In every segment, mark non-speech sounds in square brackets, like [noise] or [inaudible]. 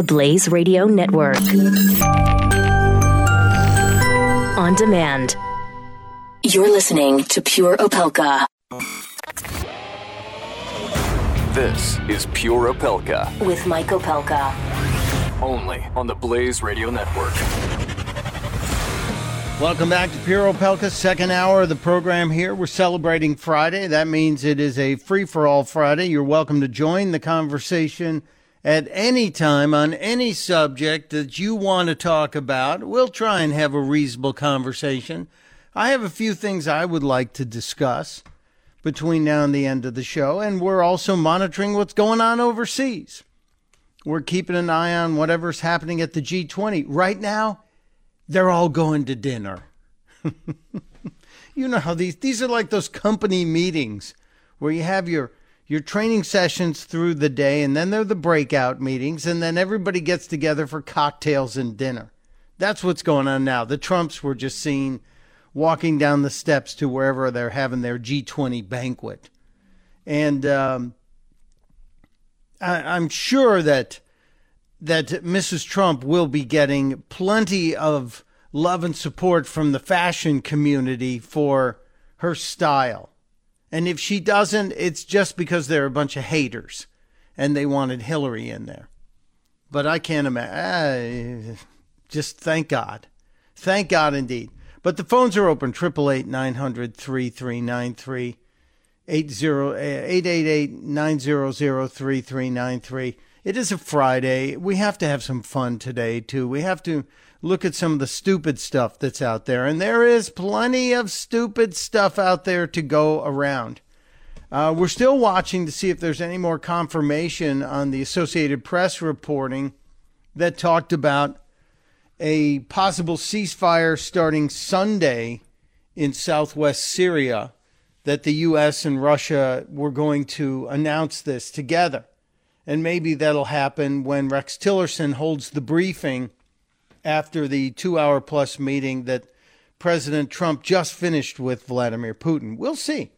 the Blaze Radio Network. On demand. You're listening to Pure Opelka. This is Pure Opelka. With Mike Opelka. Only on the Blaze Radio Network. Welcome back to Pure Opelka, second hour of the program here. We're celebrating Friday. That means it is a free for all Friday. You're welcome to join the conversation at any time on any subject that you want to talk about. We'll try and have a reasonable conversation. I have a few things I would like to discuss between now and the end of the show, and we're also monitoring what's going on overseas. We're keeping an eye on whatever's happening at the G20. Right now, they're all going to dinner. [laughs] you know how these these are like those company meetings where you have your your training sessions through the day and then there are the breakout meetings and then everybody gets together for cocktails and dinner. That's what's going on now. The Trumps were just seen walking down the steps to wherever they're having their G20 banquet. And um, I, I'm sure that that Mrs. Trump will be getting plenty of love and support from the fashion community for her style. And if she doesn't, it's just because they're a bunch of haters and they wanted Hillary in there. But I can't imagine. Just thank God. Thank God indeed. But the phones are open 888 900 3393. 888 eh, 900 3393. It is a Friday. We have to have some fun today, too. We have to look at some of the stupid stuff that's out there. And there is plenty of stupid stuff out there to go around. Uh, we're still watching to see if there's any more confirmation on the Associated Press reporting that talked about a possible ceasefire starting Sunday in southwest Syria, that the U.S. and Russia were going to announce this together and maybe that'll happen when Rex Tillerson holds the briefing after the two hour plus meeting that President Trump just finished with Vladimir Putin. We'll see.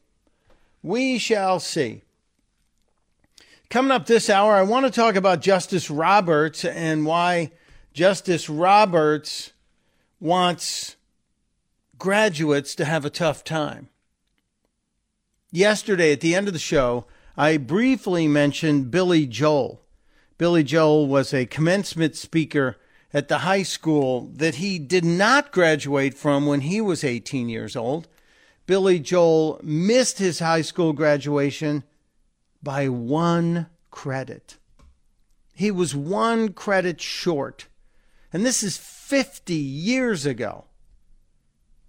We shall see. Coming up this hour, I want to talk about Justice Roberts and why Justice Roberts wants graduates to have a tough time. Yesterday, at the end of the show, I briefly mentioned Billy Joel. Billy Joel was a commencement speaker at the high school that he did not graduate from when he was 18 years old. Billy Joel missed his high school graduation by one credit. He was one credit short. And this is 50 years ago.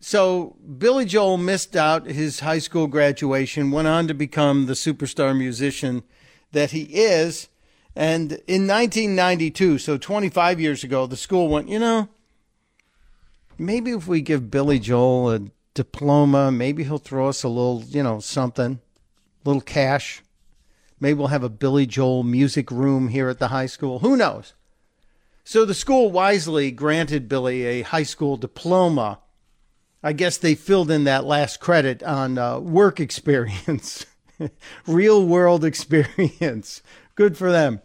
So Billy Joel missed out his high school graduation, went on to become the superstar musician that he is. And in 1992, so 25 years ago, the school went, you know, maybe if we give Billy Joel a diploma, maybe he'll throw us a little, you know, something, a little cash. Maybe we'll have a Billy Joel music room here at the high school. Who knows? So the school wisely granted Billy a high school diploma I guess they filled in that last credit on uh, work [laughs] experience, real world experience. Good for them.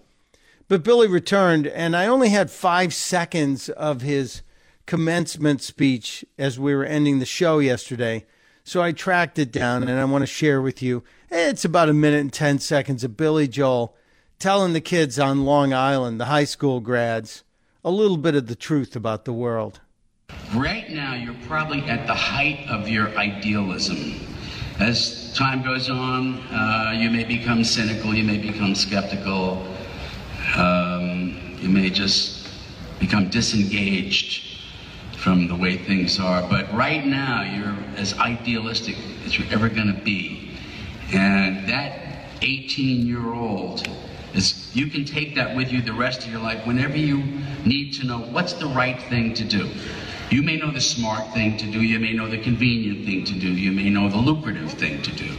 But Billy returned, and I only had five seconds of his commencement speech as we were ending the show yesterday. So I tracked it down, and I want to share with you. Eh, it's about a minute and 10 seconds of Billy Joel telling the kids on Long Island, the high school grads, a little bit of the truth about the world. Right now, you're probably at the height of your idealism. As time goes on, uh, you may become cynical, you may become skeptical, um, you may just become disengaged from the way things are. But right now, you're as idealistic as you're ever going to be. And that 18 year old is, you can take that with you the rest of your life whenever you need to know what's the right thing to do. You may know the smart thing to do, you may know the convenient thing to do, you may know the lucrative thing to do,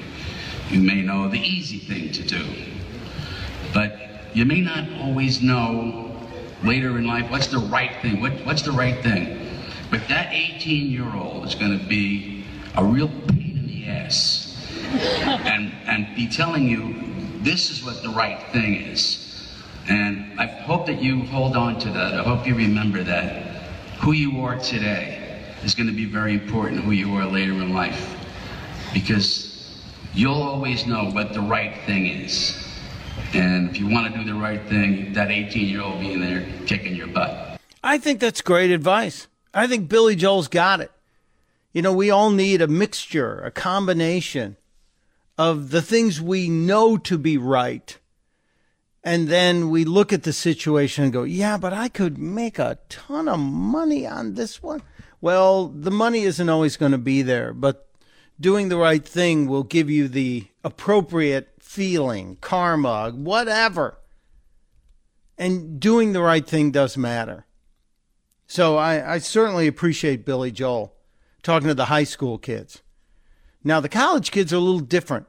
you may know the easy thing to do. But you may not always know later in life what's the right thing, what, what's the right thing. But that 18 year old is going to be a real pain in the ass [laughs] and, and be telling you this is what the right thing is. And I hope that you hold on to that. I hope you remember that. Who you are today is going to be very important, who you are later in life. Because you'll always know what the right thing is. And if you want to do the right thing, that 18 year old being there kicking your butt. I think that's great advice. I think Billy Joel's got it. You know, we all need a mixture, a combination of the things we know to be right. And then we look at the situation and go, yeah, but I could make a ton of money on this one. Well, the money isn't always going to be there, but doing the right thing will give you the appropriate feeling, karma, whatever. And doing the right thing does matter. So I, I certainly appreciate Billy Joel talking to the high school kids. Now, the college kids are a little different.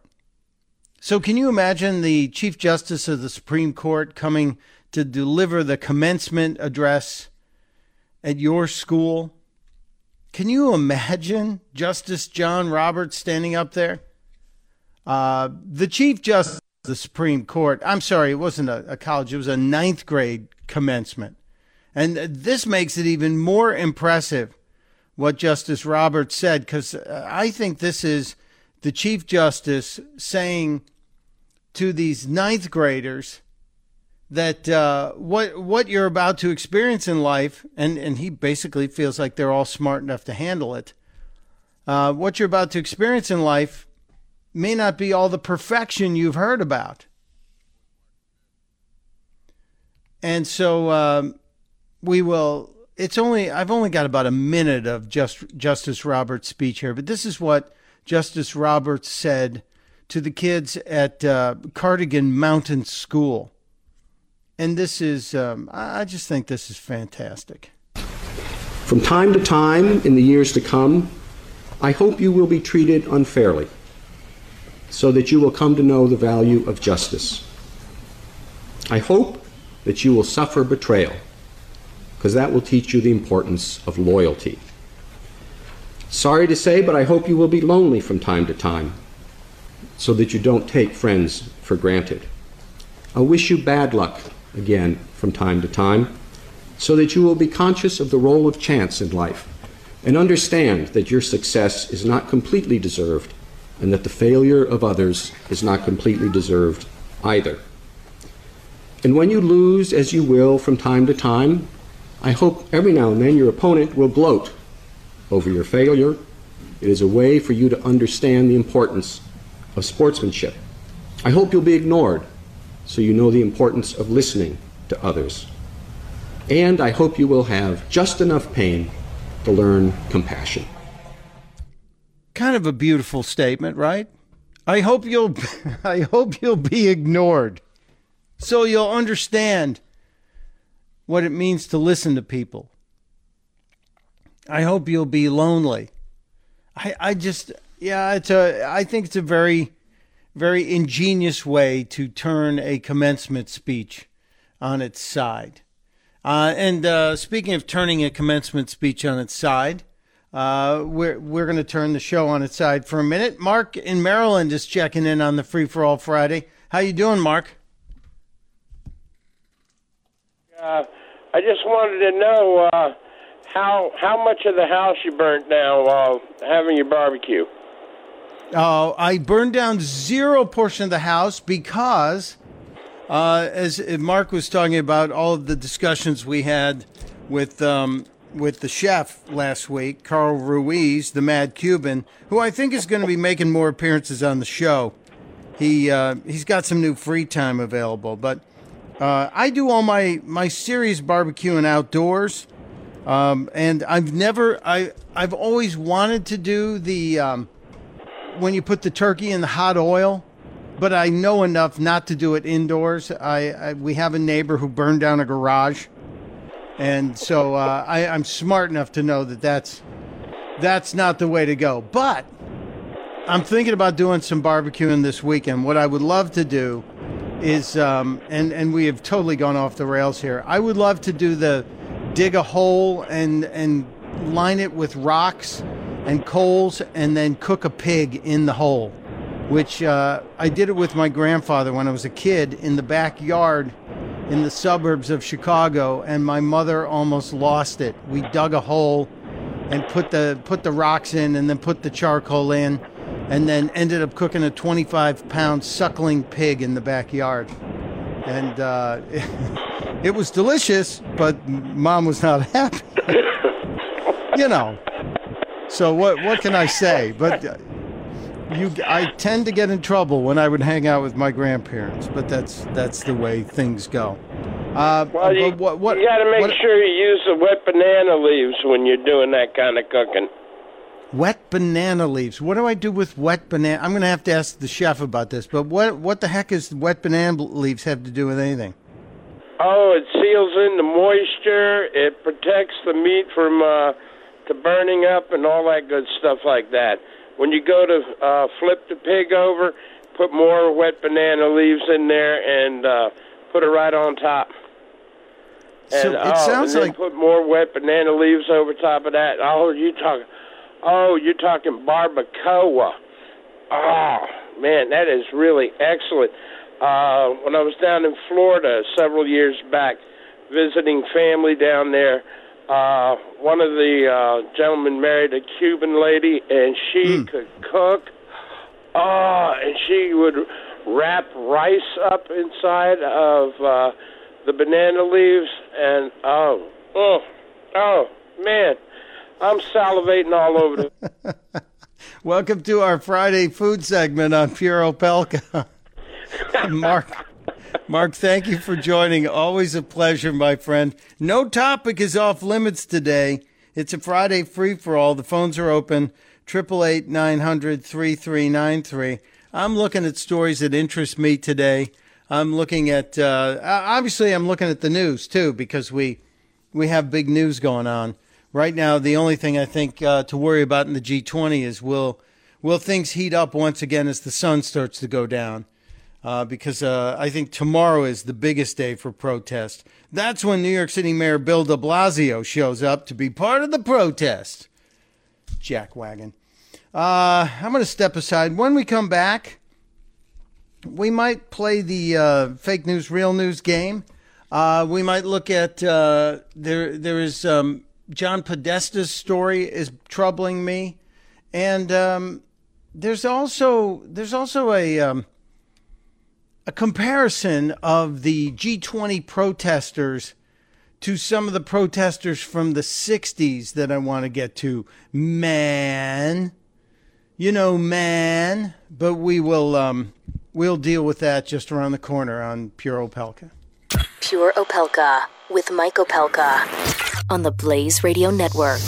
So, can you imagine the Chief Justice of the Supreme Court coming to deliver the commencement address at your school? Can you imagine Justice John Roberts standing up there? Uh, the Chief Justice of the Supreme Court, I'm sorry, it wasn't a, a college, it was a ninth grade commencement. And this makes it even more impressive what Justice Roberts said, because I think this is the Chief Justice saying to these ninth graders that uh, what what you're about to experience in life, and, and he basically feels like they're all smart enough to handle it. Uh, what you're about to experience in life may not be all the perfection you've heard about. And so um, we will it's only I've only got about a minute of just Justice Roberts' speech here, but this is what Justice Roberts said to the kids at uh, Cardigan Mountain School, and this is um, I just think this is fantastic. From time to time in the years to come, I hope you will be treated unfairly, so that you will come to know the value of justice. I hope that you will suffer betrayal because that will teach you the importance of loyalty. Sorry to say, but I hope you will be lonely from time to time so that you don't take friends for granted. I wish you bad luck again from time to time so that you will be conscious of the role of chance in life and understand that your success is not completely deserved and that the failure of others is not completely deserved either. And when you lose, as you will from time to time, I hope every now and then your opponent will gloat over your failure. It is a way for you to understand the importance of sportsmanship. I hope you'll be ignored so you know the importance of listening to others. And I hope you will have just enough pain to learn compassion. Kind of a beautiful statement, right? I hope you'll [laughs] I hope you'll be ignored so you'll understand what it means to listen to people. I hope you'll be lonely. I, I just, yeah, it's a, I think it's a very, very ingenious way to turn a commencement speech on its side. Uh, and uh, speaking of turning a commencement speech on its side, uh, we're we're going to turn the show on its side for a minute. Mark in Maryland is checking in on the Free for All Friday. How you doing, Mark? Uh, I just wanted to know uh, how how much of the house you burnt down while having your barbecue. Oh, I burned down zero portion of the house because, uh, as Mark was talking about, all of the discussions we had with um, with the chef last week, Carl Ruiz, the Mad Cuban, who I think is going to be making more appearances on the show. He uh, he's got some new free time available, but uh, I do all my my serious barbecuing outdoors, um, and I've never I I've always wanted to do the um, when you put the turkey in the hot oil, but I know enough not to do it indoors. I, I we have a neighbor who burned down a garage, and so uh, I, I'm smart enough to know that that's that's not the way to go. But I'm thinking about doing some barbecuing this weekend. What I would love to do is, um, and and we have totally gone off the rails here. I would love to do the dig a hole and and line it with rocks and coals, and then cook a pig in the hole. Which uh, I did it with my grandfather when I was a kid in the backyard in the suburbs of Chicago, and my mother almost lost it. We dug a hole and put the put the rocks in, and then put the charcoal in, and then ended up cooking a 25 pound suckling pig in the backyard, and uh, [laughs] it was delicious, but mom was not [laughs] happy. you know. So what what can I say? But uh, you, I tend to get in trouble when I would hang out with my grandparents, but that's that's the way things go. Uh, Well, you, but what, what, you got to make what- sure you use the wet banana leaves when you're doing that kind of cooking. Wet banana leaves. What do I do with wet banana? I'm going to have to ask the chef about this. But what what the heck is wet banana leaves have to do with anything? Oh, it seals in the moisture. It protects the meat from uh, to burning up and all that good stuff like that. When you go to uh, flip the pig over, put more wet banana leaves in there and uh, put it right on top. So it oh, sounds and like put more wet banana leaves over top of that. Oh, you talking? Oh, you're talking barbacoa. Oh man, that is really excellent. Uh, when I was down in Florida several years back, visiting family down there, uh, one of the uh, gentlemen married a Cuban lady, and she could cook. Oh, and she would wrap rice up inside of uh, the banana leaves, and oh, oh, oh, man, I'm salivating all over the. [laughs] welcome to our Friday food segment on Pure Opelka. [laughs] Mark, Mark, thank you for joining. Always a pleasure, my friend. No topic is off limits today. It's a Friday free for all. The phones are open. Triple eight nine hundred three three nine three. I'm looking at stories that interest me today. I'm looking at uh, obviously I'm looking at the news too because we we have big news going on right now. The only thing I think uh, to worry about in the G20 is will will things heat up once again as the sun starts to go down? Uh, because uh, I think tomorrow is the biggest day for protest. That's when New York City Mayor Bill De Blasio shows up to be part of the protest. Jackwagon. Uh, I'm going to step aside. When we come back, we might play the uh, fake news, real news game. Uh, we might look at uh, there. There is um, John Podesta's story is troubling me, and um, there's also there's also a um, a comparison of the G20 protesters to some of the protesters from the 60s that I want to get to. Man, you know, man, but we will um, we'll deal with that just around the corner on Pure Opelka. Pure Opelka with Mike Opelka on the Blaze Radio Network.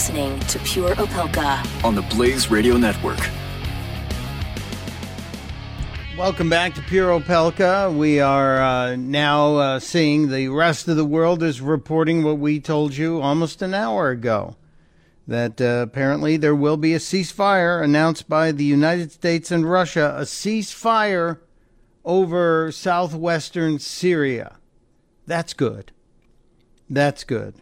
Listening to Pure Opelka. on the Blaze Radio Network. Welcome back to Pure Opelka. We are uh, now uh, seeing the rest of the world is reporting what we told you almost an hour ago. That uh, apparently there will be a ceasefire announced by the United States and Russia, a ceasefire over southwestern Syria. That's good. That's good.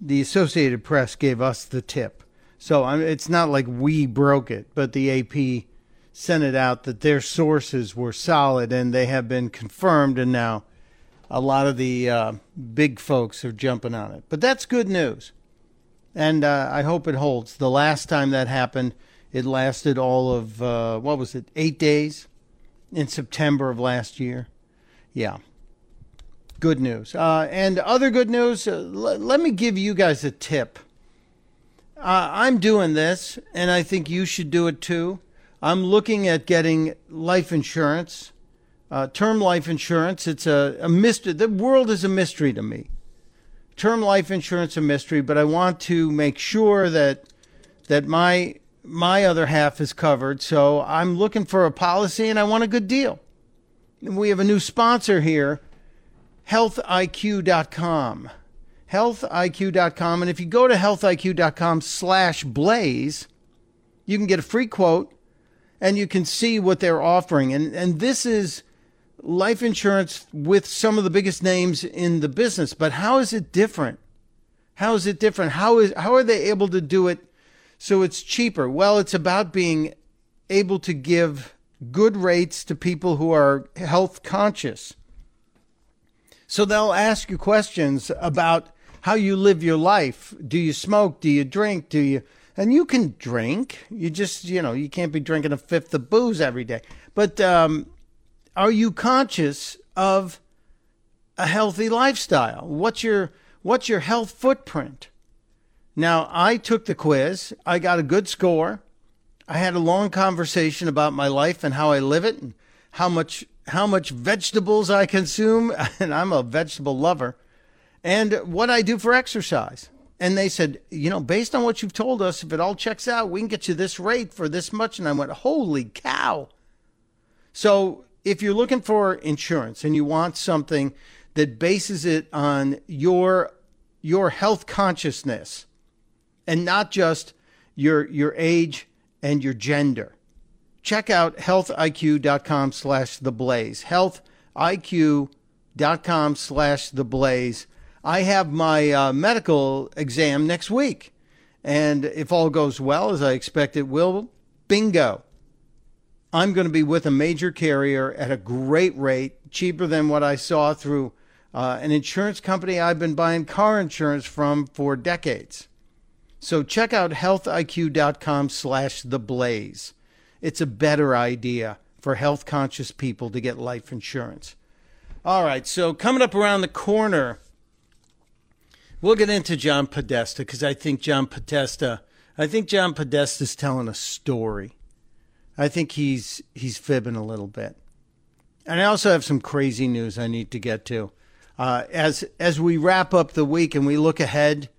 The Associated Press gave us the tip. So I it's not like we broke it, but the AP sent it out that their sources were solid and they have been confirmed, and now a lot of the uh, big folks are jumping on it. But that's good news. And uh, I hope it holds. The last time that happened, it lasted all of, uh, what was it, eight days in September of last year. Yeah. Good news. Uh, and other good news, uh, l- let me give you guys a tip. Uh, I'm doing this, and I think you should do it too. I'm looking at getting life insurance, uh, term life insurance. It's a, a mystery. The world is a mystery to me. Term life insurance a mystery, but I want to make sure that that my my other half is covered. So I'm looking for a policy, and I want a good deal. We have a new sponsor here, healthiq.com. Healthiq.com. And if you go to healthiq.com slash blaze, you can get a free quote and you can see what they're offering. And, and this is life insurance with some of the biggest names in the business. But how is it different? How is it different? How is how are they able to do it so it's cheaper? Well, it's about being able to give good rates to people who are health conscious. So they'll ask you questions about how you live your life. Do you smoke? Do you drink? Do you and you can drink. You just, you know, you can't be drinking a fifth of booze every day. But um, are you conscious of a healthy lifestyle? What's your what's your health footprint? Now, I took the quiz. I got a good score. I had a long conversation about my life and how I live it and how much how much vegetables I consume [laughs] and I'm a vegetable lover and what I do for exercise. And they said, you know, based on what you've told us, if it all checks out, we can get you this rate for this much. And I went, holy cow. So if you're looking for insurance and you want something that bases it on your your health consciousness and not just your your age and your gender, check out healthiq.com slash the blaze. Healthiq.com slash the blaze. I have my uh, medical exam next week. And if all goes well, as I expect it will, bingo. I'm going to be with a major carrier at a great rate, cheaper than what I saw through uh, an insurance company I've been buying car insurance from for decades. So check out healthiq.com slash the blaze. It's a better idea for health conscious people to get life insurance. All right, so coming up around the corner, we'll get into John Podesta because I think John Podesta, I think John Podesta is telling a story. I think he's he's fibbing a little bit. And I also have some crazy news I need to get to. Uh, as as we wrap up the week and we look ahead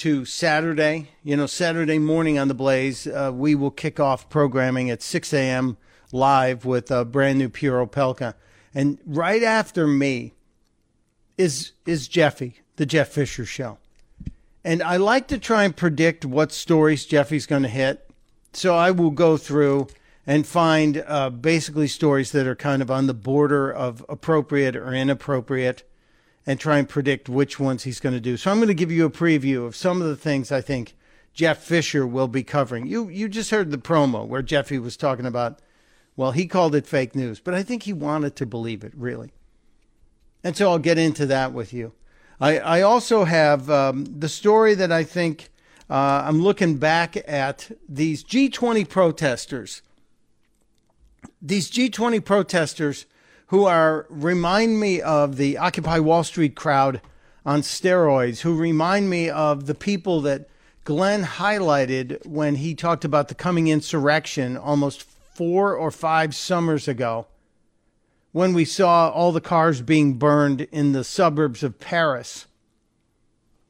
to Saturday, you know, Saturday morning on the Blaze, uh, we will kick off programming at 6 a.m. live with a brand new Pure Opelka. And right after me is is Jeffy, the Jeff Fisher Show. And I like to try and predict what stories Jeffy's going to hit. So I will go through and find uh, basically stories that are kind of on the border of appropriate or inappropriate and try and predict which ones he's going to do. So I'm going to give you a preview of some of the things I think Jeff Fisher will be covering. You you just heard the promo where Jeffy was talking about well, he called it fake news, but I think he wanted to believe it really. And so I'll get into that with you. I, I also have um, the story that I think uh, I'm looking back at these G20 protesters these G20 protesters who are remind me of the Occupy Wall Street crowd on steroids, who remind me of the people that Glenn highlighted when he talked about the coming insurrection almost four or five summers ago, when we saw all the cars being burned in the suburbs of Paris,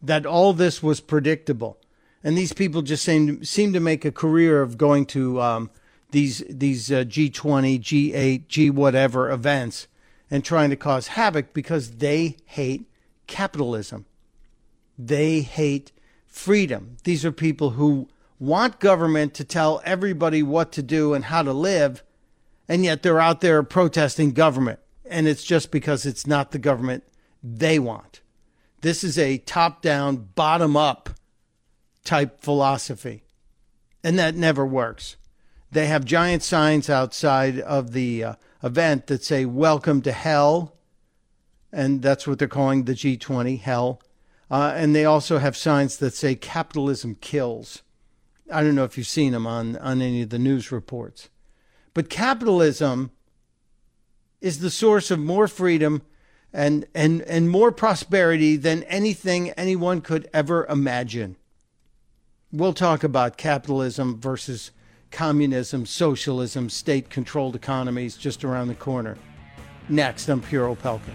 that all this was predictable. And these people just seem, seem to make a career of going to um, these these uh, G20, G8, G whatever events and trying to cause havoc because they hate capitalism. They hate freedom. These are people who want government to tell everybody what to do and how to live, and yet they're out there protesting government. And it's just because it's not the government they want. This is a top down, bottom up type philosophy. And that never works. They have giant signs outside of the uh, event that say "Welcome to Hell," and that's what they're calling the G20 Hell. Uh, and they also have signs that say "Capitalism kills." I don't know if you've seen them on on any of the news reports, but capitalism is the source of more freedom and and and more prosperity than anything anyone could ever imagine. We'll talk about capitalism versus communism, socialism, state controlled economies just around the corner. Next on Pure Opelka.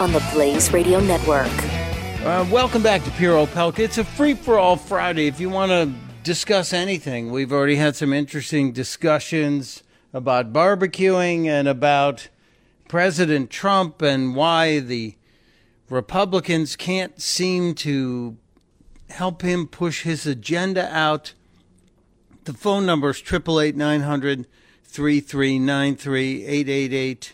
on the Blaze Radio Network. Uh, welcome back to Pure Opelka. It's a free for all Friday. If you want to discuss anything, we've already had some interesting discussions about barbecuing and about President Trump and why the Republicans can't seem to help him push his agenda out. The phone number is 888 900 3393 888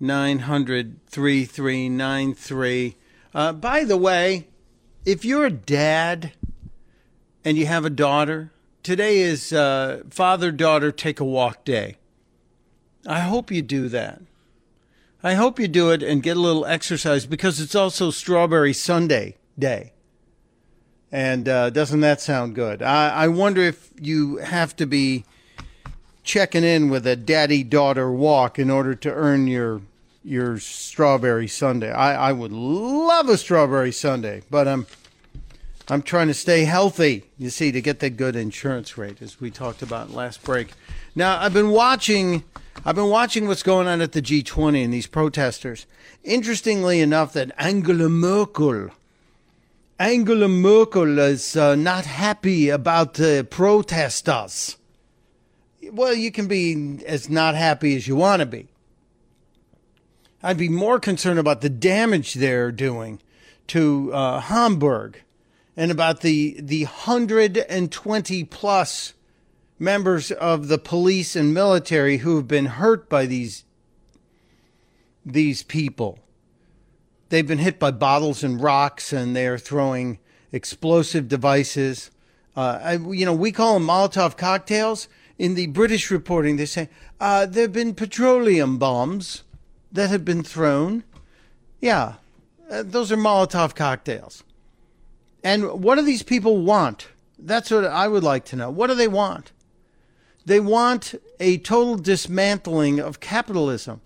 900 3393. Uh, by the way, if you're a dad and you have a daughter, today is uh, Father Daughter Take a Walk Day. I hope you do that. I hope you do it and get a little exercise because it's also Strawberry Sundae Day. And uh, doesn't that sound good? I, I wonder if you have to be checking in with a daddy daughter walk in order to earn your your strawberry sundae. I, I would love a strawberry sundae, but I'm I'm trying to stay healthy, you see, to get that good insurance rate as we talked about last break. Now I've been watching I've been watching what's going on at the G20 and these protesters. Interestingly enough, that Angela Merkel Angela Merkel is uh, not happy about the protesters. Well, you can be as not happy as you want to be. I'd be more concerned about the damage they're doing to uh, Hamburg and about the the 120 plus members of the police and military who have been hurt by these these people. They've been hit by bottles and rocks, and they are throwing explosive devices. Uh, I, you know, we call them Molotov cocktails. In the British reporting, they say uh, there have been petroleum bombs that have been thrown. Yeah, uh, those are Molotov cocktails. And what do these people want? That's what I would like to know. What do they want? They want a total dismantling of capitalism.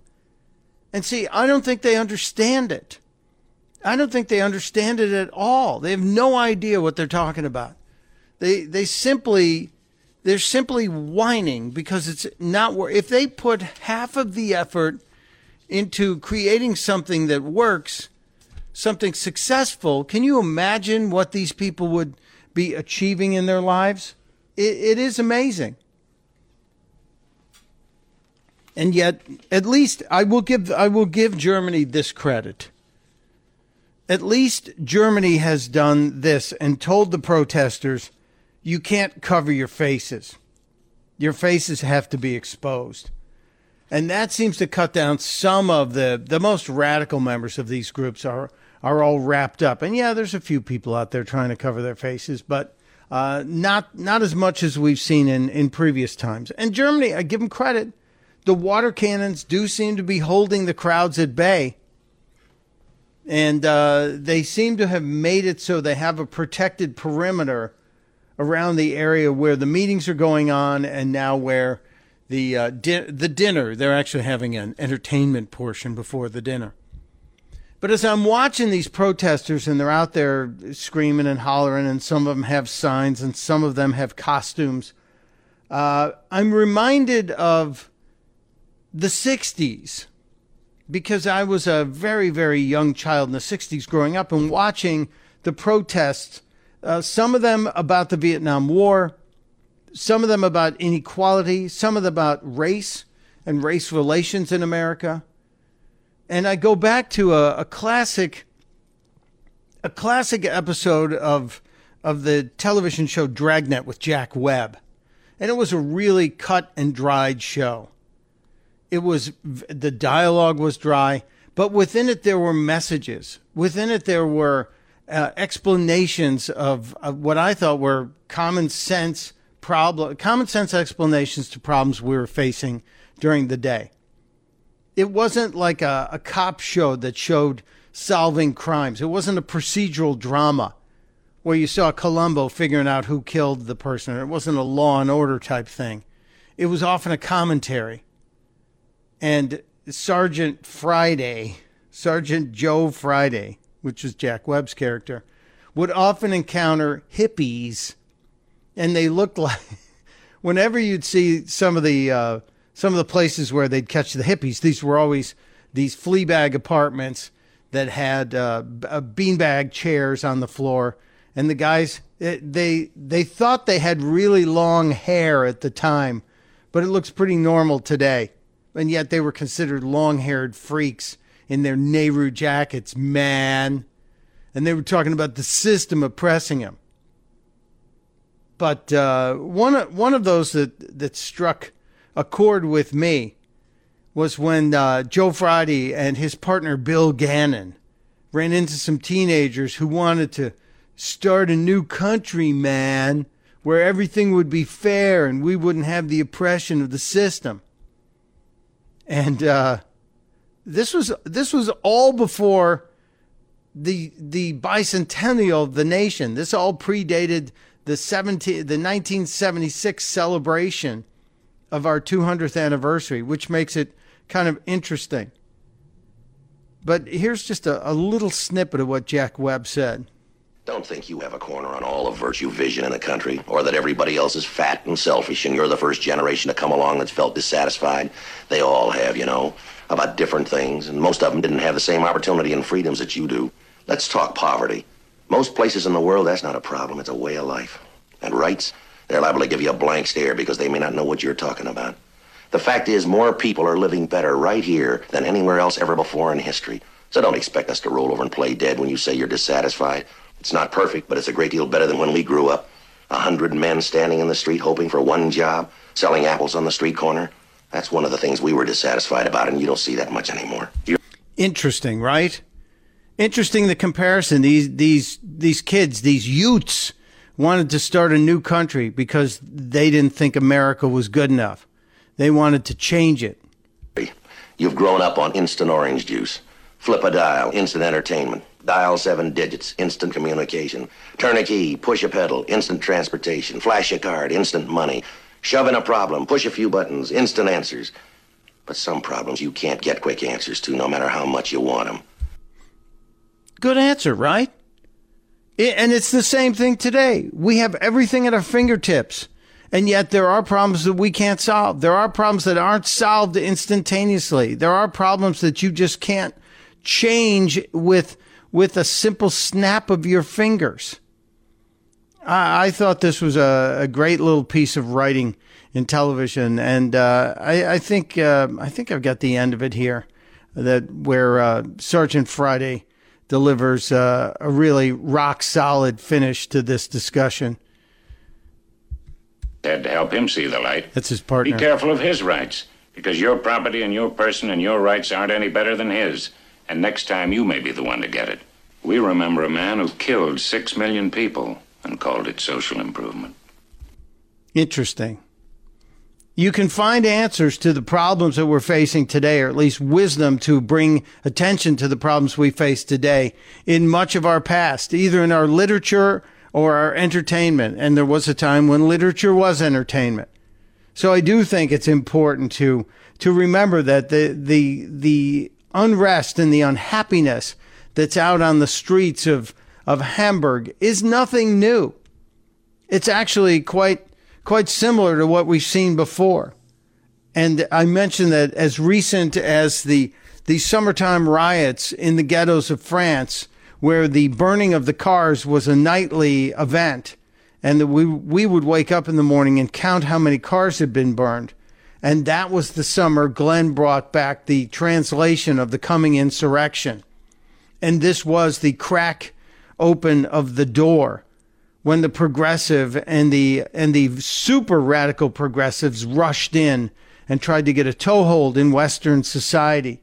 And see, I don't think they understand it. I don't think they understand it at all. They have no idea what they're talking about. They they simply they're simply whining because it's not wor- if they put half of the effort into creating something that works, something successful, can you imagine what these people would be achieving in their lives? it, it is amazing. And yet, at least I will give I will give Germany this credit at least Germany has done this and told the protesters, you can't cover your faces. Your faces have to be exposed. And that seems to cut down some of the, the most radical members of these groups are, are all wrapped up. And yeah, there's a few people out there trying to cover their faces, but uh, not, not as much as we've seen in, in previous times. And Germany, I give them credit. The water cannons do seem to be holding the crowds at bay and uh, they seem to have made it so they have a protected perimeter around the area where the meetings are going on, and now where the uh, di- the dinner they're actually having an entertainment portion before the dinner. But as I'm watching these protesters and they're out there screaming and hollering, and some of them have signs and some of them have costumes, uh, I'm reminded of the 60s because I was a very, very young child in the 60s growing up and watching the protests, uh, some of them about the Vietnam War, some of them about inequality, some of them about race and race relations in America. And I go back to a, a classic a classic episode of of the television show Dragnet with Jack Webb. And it was a really cut and dried show it was the dialogue was dry, but within it there were messages. Within it there were uh, explanations of, of, what I thought were common sense problem, common sense explanations to problems we were facing during the day. It wasn't like a, a cop show that showed solving crimes. It wasn't a procedural drama where you saw Columbo figuring out who killed the person. It wasn't a law and order type thing. It was often a commentary and Sergeant Friday, Sergeant Joe Friday, which is Jack Webb's character, would often encounter hippies, and they looked [laughs] like. Whenever you'd see some of the uh, some of the places where they'd catch the hippies. These were always these flea bag apartments that had uh, uh, beanbag chairs on the floor, and the guys they they thought they had really long hair at the time, but it looks pretty normal today, and yet they were considered long-haired freaks in their Nehru jackets, man, and they were talking about the system oppressing them. But uh, one one of those that that struck a chord with me was when uh, Joe Friday and his partner Bill Gannon ran into some teenagers who wanted to start a new country, man, where everything would be fair and we wouldn't have the oppression of the system. And uh, this was this was all before the the bicentennial of the nation. This all predated the 17 the 1976 celebration of our 200th anniversary, which makes it kind of interesting. But here's just a, a little snippet of what Jack Webb said. Don't think you have a corner on all of virtue vision in the country, or that everybody else is fat and selfish and you're the first generation to come along that's felt dissatisfied. They all have, you know, about different things, and most of them didn't have the same opportunity and freedoms that you do. Let's talk poverty. Most places in the world, that's not a problem, it's a way of life. And rights, they're liable to give you a blank stare because they may not know what you're talking about. The fact is, more people are living better right here than anywhere else ever before in history. So don't expect us to roll over and play dead when you say you're dissatisfied. It's not perfect, but it's a great deal better than when we grew up. A hundred men standing in the street hoping for one job, selling apples on the street corner. That's one of the things we were dissatisfied about, and you don't see that much anymore. You're- Interesting, right? Interesting the comparison. These these these kids, these Utes, wanted to start a new country because they didn't think America was good enough. They wanted to change it. You've grown up on instant orange juice. Flip a dial, instant entertainment. Dial seven digits, instant communication. Turn a key, push a pedal, instant transportation. Flash a card, instant money. Shove in a problem, push a few buttons, instant answers. But some problems you can't get quick answers to, no matter how much you want them. Good answer, right? And it's the same thing today. We have everything at our fingertips. And yet there are problems that we can't solve. There are problems that aren't solved instantaneously. There are problems that you just can't change with, with a simple snap of your fingers. I, I thought this was a, a, great little piece of writing in television. And, uh, I, I, think, uh, I think I've got the end of it here that where, uh, Sergeant Friday, delivers uh, a really rock solid finish to this discussion. Had to help him see the light. That's his partner. Be careful of his rights, because your property and your person and your rights aren't any better than his. And next time you may be the one to get it. We remember a man who killed six million people and called it social improvement. Interesting you can find answers to the problems that we're facing today, or at least wisdom to bring attention to the problems we face today in much of our past, either in our literature or our entertainment. And there was a time when literature was entertainment. So I do think it's important to, to remember that the, the, the unrest and the unhappiness that's out on the streets of, of Hamburg is nothing new. It's actually quite quite similar to what we've seen before. And I mentioned that as recent as the the summertime riots in the ghettos of France, where the burning of the cars was a nightly event, and that we we would wake up in the morning and count how many cars had been burned. And that was the summer Glenn brought back the translation of the coming insurrection. And this was the crack open of the door when the progressive and the and the super radical progressives rushed in and tried to get a toehold in Western society,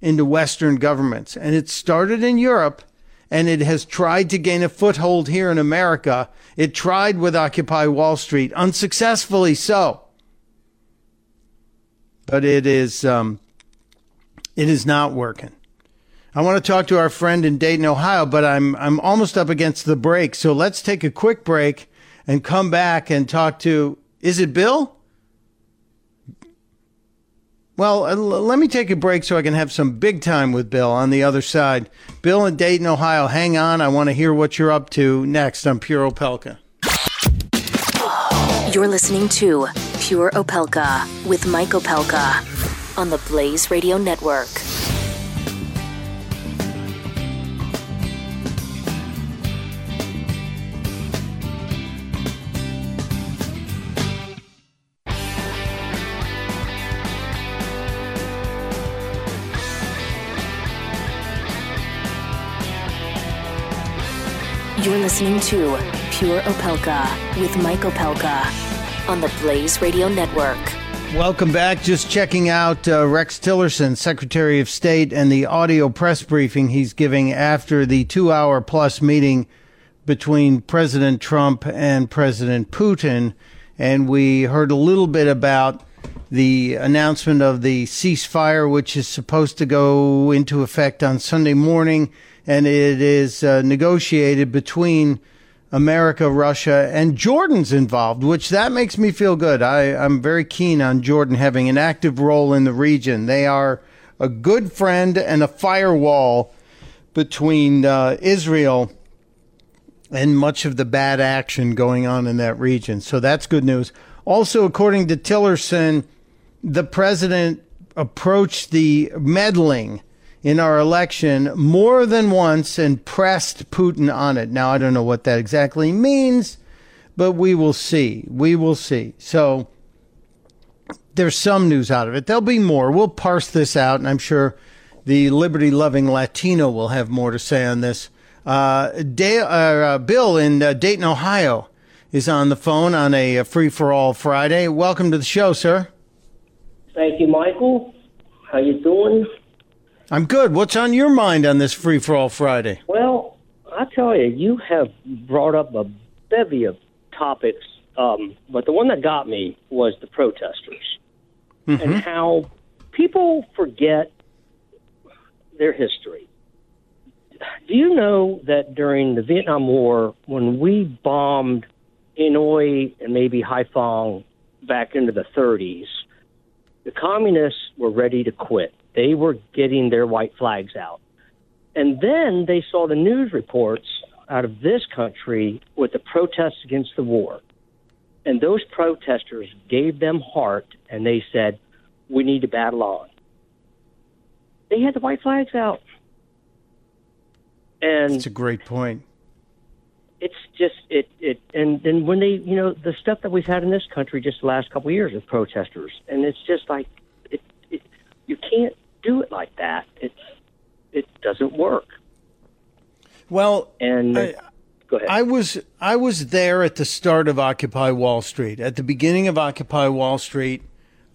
into Western governments. And it started in Europe and it has tried to gain a foothold here in America. It tried with Occupy Wall Street, unsuccessfully so. But it is um, it is not working. I want to talk to our friend in Dayton, Ohio, but I'm I'm almost up against the break. So let's take a quick break and come back and talk to is it Bill? Well, uh, let me take a break so I can have some big time with Bill on the other side. Bill in Dayton, Ohio, hang on. I want to hear what you're up to next on Pure Opelka. You're listening to Pure Opelka with Mike Opelka on the Blaze Radio Network. Listening to Pure Opelka with Mike Opelka on the Blaze Radio Network. Welcome back. Just checking out uh, Rex Tillerson, Secretary of State, and the audio press briefing he's giving after the two hour plus meeting between President Trump and President Putin. And we heard a little bit about the announcement of the ceasefire, which is supposed to go into effect on Sunday morning. And it is uh, negotiated between America, Russia, and Jordan's involved, which that makes me feel good. I, I'm very keen on Jordan having an active role in the region. They are a good friend and a firewall between uh, Israel and much of the bad action going on in that region. So that's good news. Also, according to Tillerson, the president approached the meddling in our election more than once and pressed Putin on it. Now, I don't know what that exactly means, but we will see. We will see. So there's some news out of it. There'll be more. We'll parse this out, and I'm sure the liberty loving Latino will have more to say on this. Uh, Dale, uh, Bill in uh, Dayton, Ohio is on the phone on a, a free for all Friday. Welcome to the show, sir. Thank you, Michael. How you doing? I'm good. What's on your mind on this free for all Friday? Well, I tell you, you have brought up a bevy of topics, um, but the one that got me was the protesters Mm-hmm. and how people forget their history. Do you know that during the Vietnam War, when we bombed Hanoi and maybe Haiphong back into the 30s, the communists were ready to quit. They were getting their white flags out. And then they saw the news reports out of this country with the protests against the war. And those protesters gave them heart and they said, we need to battle on. They had the white flags out. And That's a great point. it's just it it and then when they you know the stuff that we've had in this country just the last couple of years with protesters and it's just like it, it you can't do it like that it's it doesn't work. Well, and I- go ahead. I was I was there at the start of Occupy Wall Street, at the beginning of Occupy Wall Street,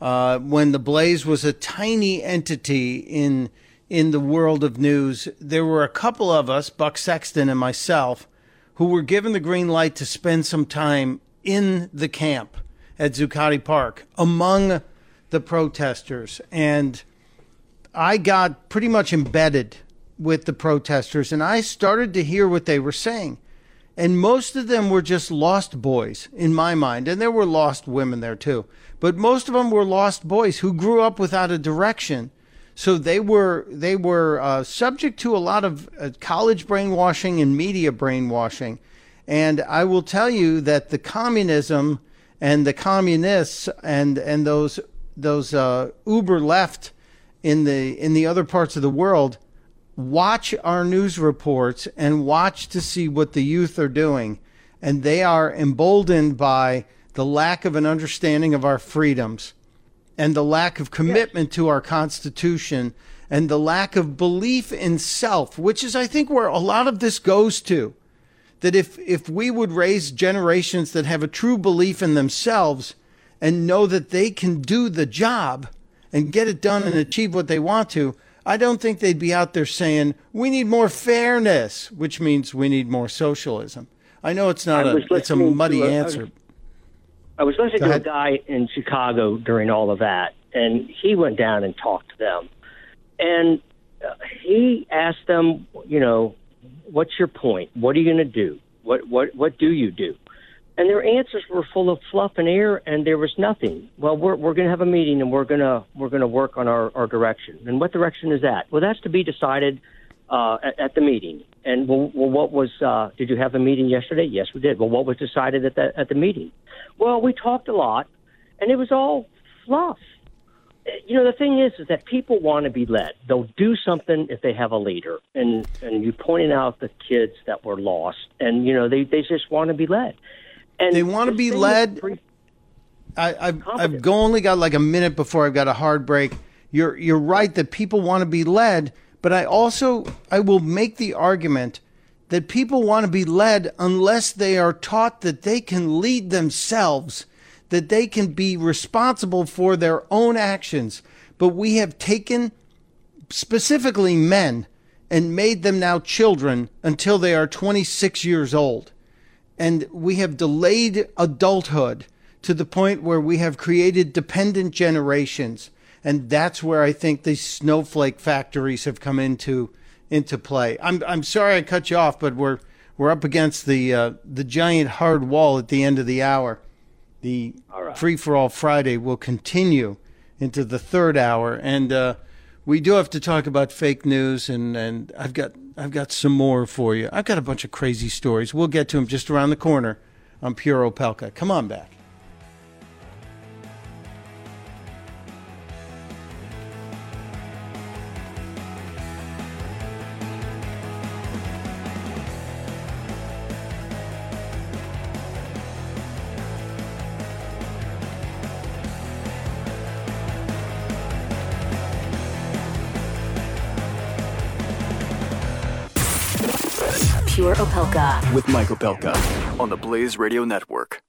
uh, when the Blaze was a tiny entity in in the world of news. There were a couple of us, Buck Sexton and myself, who were given the green light to spend some time in the camp at Zuccotti Park among the protesters, and I got pretty much embedded with the protesters, and I started to hear what they were saying. And most of them were just lost boys in my mind. And there were lost women there too. But most of them were lost boys who grew up without a direction. So they were they were uh, subject to a lot of uh, college brainwashing and media brainwashing. And I will tell you that the communism and the communists and and those those uh, uber left in the in the other parts of the world watch our news reports and watch to see what the youth are doing. And they are emboldened by the lack of an understanding of our freedoms and the lack of commitment to our constitution and the lack of belief in self which is i think where a lot of this goes to. That if if we would raise generations that have a true belief in themselves and know that they can do the job and get it done and achieve what they want to, I don't think they'd be out there saying we need more fairness, which means we need more socialism. I know it's not I a it's a muddy a- I answer. was- I was listening Go to ahead. a guy in Chicago during all of that, and he went down and talked to them, and uh, he asked them, you know, what's your point? What are you going to do? What what what do you do? And their answers were full of fluff and air, and there was nothing. Well, we're we're going to have a meeting, and we're gonna we're gonna work on our our direction. And what direction is that? Well, that's to be decided uh, at, at the meeting. And well, well what was? Uh, did you have a meeting yesterday? Yes, we did. Well, what was decided at the at the meeting? Well, we talked a lot, and it was all fluff. You know, the thing is, is that people want to be led. They'll do something if they have a leader, and and you pointed out the kids that were lost, and you know they they just want to be led. And They want to be led. pre- I, I've, I've only got like a minute before I've got a hard break. You're you're right that people want to be led, but I also I will make the argument that people want to be led unless they are taught that they can lead themselves, that they can be responsible for their own actions. But we have taken specifically men and made them now children until they are 26 years old and we have delayed adulthood to the point where we have created dependent generations and that's where I think these snowflake factories have come into into play. I'm I'm sorry I cut you off, but we're we're up against the uh, the giant hard wall at the end of the hour. The free for all Friday will continue into the third hour, and uh, we do have to talk about fake news, and, and I've got I've got some more for you. I've got a bunch of crazy stories. We'll get to them just around the corner on Pure Opelka. Come on back. With Michael Opelka on the Blaze Radio Network.